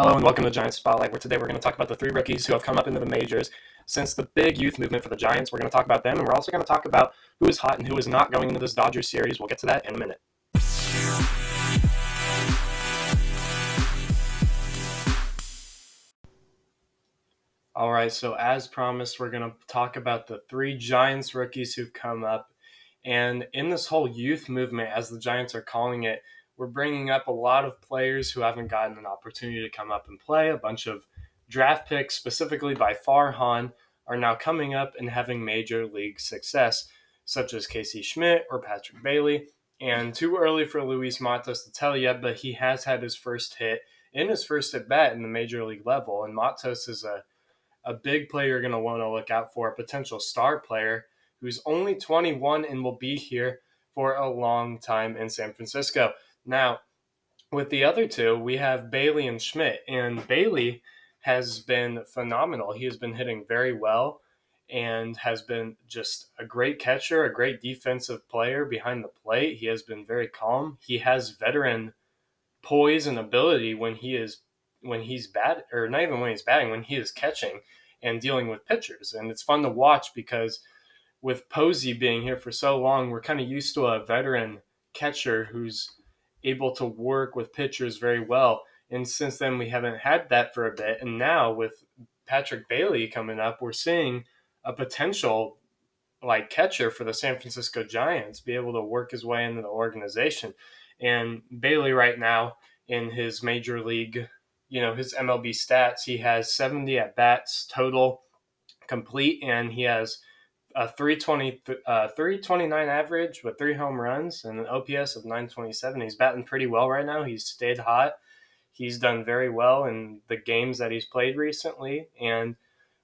Hello and welcome to Giants Spotlight, where today we're going to talk about the three rookies who have come up into the majors since the big youth movement for the Giants. We're going to talk about them, and we're also going to talk about who is hot and who is not going into this Dodgers series. We'll get to that in a minute. All right, so as promised, we're going to talk about the three Giants rookies who've come up. And in this whole youth movement, as the Giants are calling it, we're bringing up a lot of players who haven't gotten an opportunity to come up and play. A bunch of draft picks, specifically by Farhan, are now coming up and having major league success, such as Casey Schmitt or Patrick Bailey. And too early for Luis Matos to tell yet, but he has had his first hit in his first at bat in the major league level. And Matos is a, a big player you're going to want to look out for, a potential star player who's only 21 and will be here for a long time in San Francisco. Now, with the other two, we have Bailey and Schmitt, and Bailey has been phenomenal. He has been hitting very well and has been just a great catcher, a great defensive player behind the plate. He has been very calm. He has veteran poise and ability when he is when he's bat or not even when he's batting, when he is catching and dealing with pitchers. And it's fun to watch because with Posey being here for so long, we're kind of used to a veteran catcher who's able to work with pitchers very well. And since then, we haven't had that for a bit. And now with Patrick Bailey coming up, we're seeing a potential like catcher for the San Francisco Giants be able to work his way into the organization. And Bailey right now in his major league, you know, his MLB stats, he has 70 at bats total complete and he has a 320 uh, 329 average with three home runs and an OPS of 927. He's batting pretty well right now. He's stayed hot. He's done very well in the games that he's played recently. And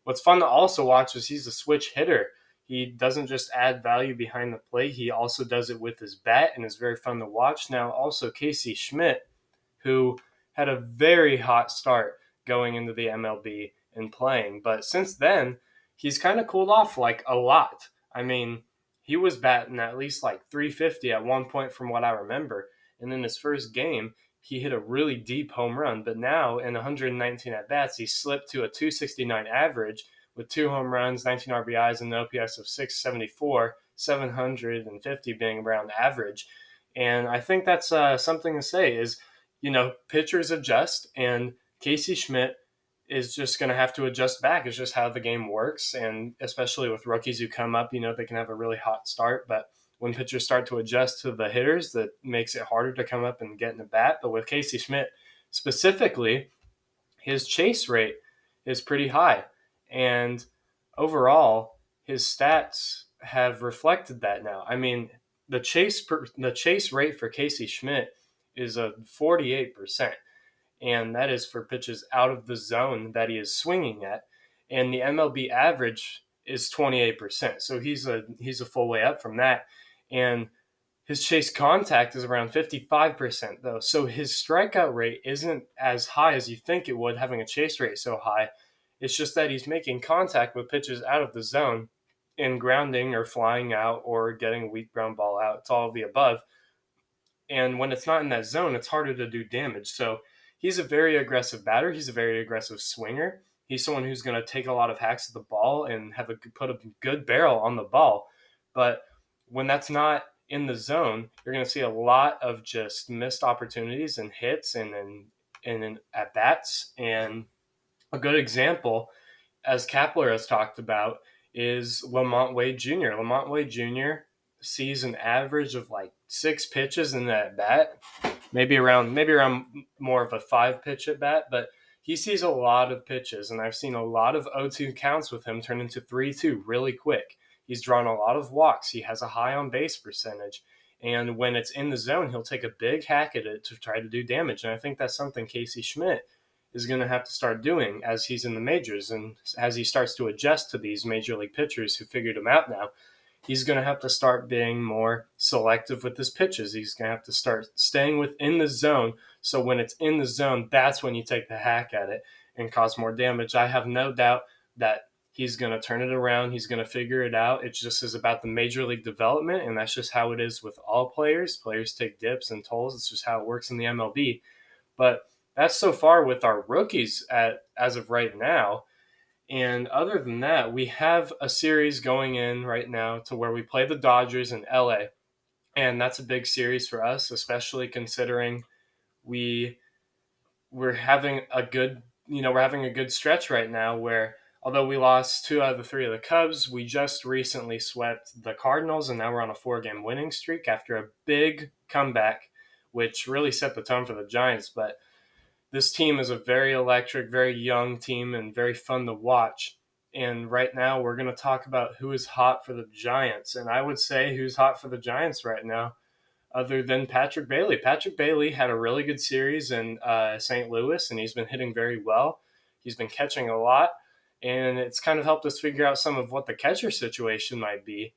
what's fun to also watch is he's a switch hitter. He doesn't just add value behind the plate, he also does it with his bat and is very fun to watch. Now, also Casey Schmitt, who had a very hot start going into the MLB and playing. But since then, he's kind of cooled off like a lot. I mean, he was batting at least like 350 at one point from what I remember. And in his first game, he hit a really deep home run. But now in 119 at bats, he slipped to a 269 average with two home runs, 19 RBIs, and an OPS of 674, 750 being around average. And I think that's uh, something to say is, you know, pitchers adjust, and Casey Schmitt is just going to have to adjust back. It's just how the game works. And especially with rookies who come up, you know, they can have a really hot start. But when pitchers start to adjust to the hitters, that makes it harder to come up and get in the bat. But with Casey Schmitt specifically, his chase rate is pretty high. And overall, his stats have reflected that now. I mean, the chase per, the chase rate for Casey Schmitt is a 48% and that is for pitches out of the zone that he is swinging at. And the MLB average is 28%. So he's a he's a full way up from that. And his chase contact is around 55% though. So his strikeout rate isn't as high as you think it would having a chase rate so high. It's just that he's making contact with pitches out of the zone and grounding or flying out or getting a weak ground ball out. It's all of the above. And when it's not in that zone, it's harder to do damage. So he's a very aggressive batter. He's a very aggressive swinger. He's someone who's going to take a lot of hacks at the ball and have a put a good barrel on the ball. But when that's not in the zone, you're going to see a lot of just missed opportunities and hits and and, and at bats. And a good example, as Kapler has talked about, is LaMonte Wade Jr. LaMonte Wade Jr. sees an average of like six pitches in that bat maybe around maybe around more of a five pitch at bat, but he sees a lot of pitches, and I've seen a lot of 0-2 counts with him turn into 3-2 really quick. He's drawn a lot of walks. He has a high on base percentage. And when it's in the zone, he'll take a big hack at it to try to do damage. And I think that's something Casey Schmitt is going to have to start doing as he's in the majors and as he starts to adjust to these major league pitchers who figured him out now he's going to have to start being more selective with his pitches. He's going to have to start staying within the zone. So when it's in the zone, that's when you take the hack at it and cause more damage. I have no doubt that he's going to turn it around. He's going to figure it out. It just is about the major league development, and that's just how it is with all players. Players take dips and tolls. It's just how it works in the MLB. But that's so far with our rookies at as of right now. And other than that, we have a series going in right now to where we play the Dodgers in LA. And that's a big series for us, especially considering we we're having a good, you know, we're having a good stretch right now where although we lost two out of the three of the Cubs, we just recently swept the Cardinals and now we're on a four-game winning streak after a big comeback which really set the tone for the Giants, but this team is a very electric, very young team and very fun to watch. And right now, we're going to talk about who is hot for the Giants. And I would say who's hot for the Giants right now, other than Patrick Bailey. Patrick Bailey had a really good series in uh, St. Louis, and he's been hitting very well. He's been catching a lot, and it's kind of helped us figure out some of what the catcher situation might be,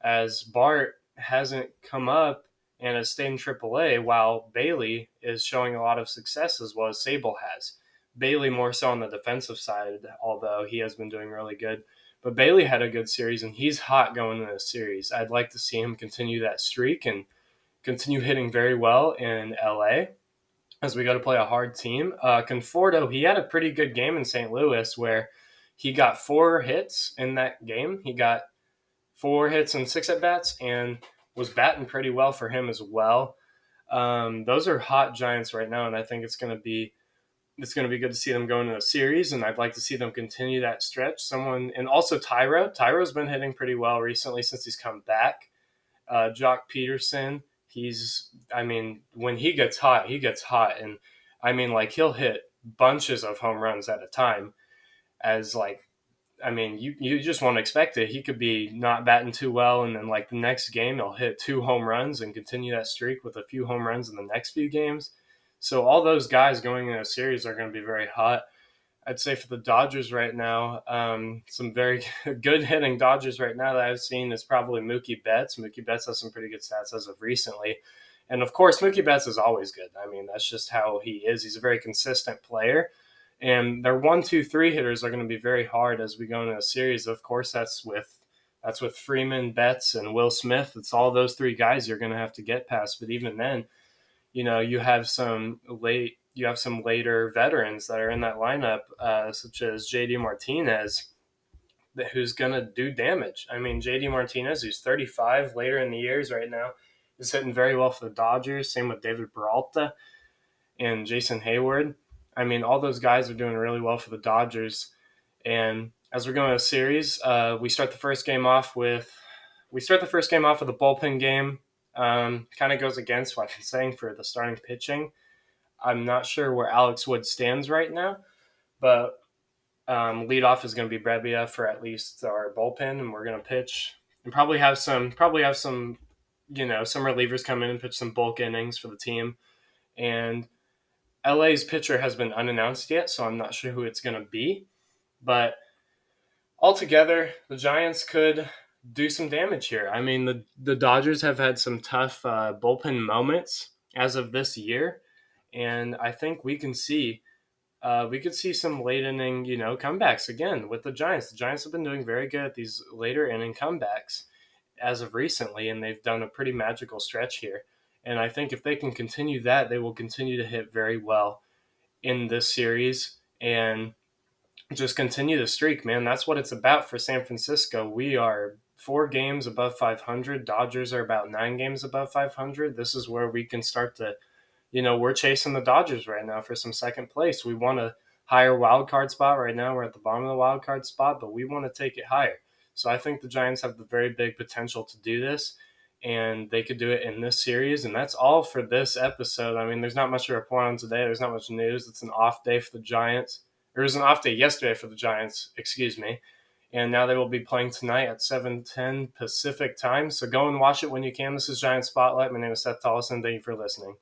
as Bart hasn't come up and has stayed in AAA, while Bailey is showing a lot of success as well as Sabol has. Bailey more so on the defensive side, although he has been doing really good. But Bailey had a good series, and he's hot going into the series. I'd like to see him continue that streak and continue hitting very well in LA as we go to play a hard team. Uh, Conforto, he had a pretty good game in St. Louis where he got four hits in that game. He got four hits and six at bats, and was batting pretty well for him as well. Um, those are hot Giants right now, and I think it's going to be it's going to be good to see them go into a series, and I'd like to see them continue that stretch. Someone and also Thairo. Thairo's been hitting pretty well recently since he's come back. Uh, Joc Pederson, he's I mean when he gets hot, he gets hot, and I mean like he'll hit bunches of home runs at a time as like I mean, you, you just won't expect it. He could be not batting too well, and then like the next game, he'll hit two home runs and continue that streak with a few home runs in the next few games. So all those guys going in a series are going to be very hot. I'd say for the Dodgers right now, um, some very good hitting Dodgers right now that I've seen is probably Mookie Betts. Mookie Betts has some pretty good stats as of recently. And of course, Mookie Betts is always good. I mean, that's just how he is. He's a very consistent player. And their one, two, three hitters are going to be very hard as we go into a series. Of course, that's with that's with Freeman, Betts, and Will Smith. It's all those three guys you're going to have to get past. But even then, you know, you have some late, you have some later veterans that are in that lineup, uh, such as JD Martinez, who's going to do damage. I mean, JD Martinez, who's 35 later in the years right now, is hitting very well for the Dodgers. Same with David Peralta and Jason Heyward. I mean, all those guys are doing really well for the Dodgers. And as we're going to a series, uh, we start the first game off with we start the first game off with a bullpen game. Um, kind of goes against what I've been saying for the starting pitching. I'm not sure where Alex Wood stands right now, but um, leadoff is going to be Brebbia for at least our bullpen, and we're going to pitch and probably have some probably have some you know some relievers come in and pitch some bulk innings for the team, and LA's pitcher has been unannounced yet, so I'm not sure who it's going to be. But altogether, the Giants could do some damage here. I mean, the, the Dodgers have had some tough uh, bullpen moments as of this year, and I think we can see. Uh, we could see some late inning, you know, comebacks again with the Giants. The Giants have been doing very good at these later inning comebacks as of recently, and they've done a pretty magical stretch here. And I think if they can continue that, they will continue to hit very well in this series and just continue the streak, man. That's what it's about for San Francisco. We are four games above 500. Dodgers are about nine games above 500. This is where we can start to, you know, we're chasing the Dodgers right now for some second place. We want a higher wild card spot right now. We're at the bottom of the wild card spot, but we want to take it higher. So I think the Giants have the very big potential to do this and they could do it in this series. And that's all for this episode. I mean, there's not much to report on today. There's not much news. It's an off day for the Giants. There was an off day yesterday for the Giants, excuse me. And now they will be playing tonight at 7:10 Pacific time. So go and watch it when you can. This is Giant Spotlight. My name is Seth Tollison. Thank you for listening.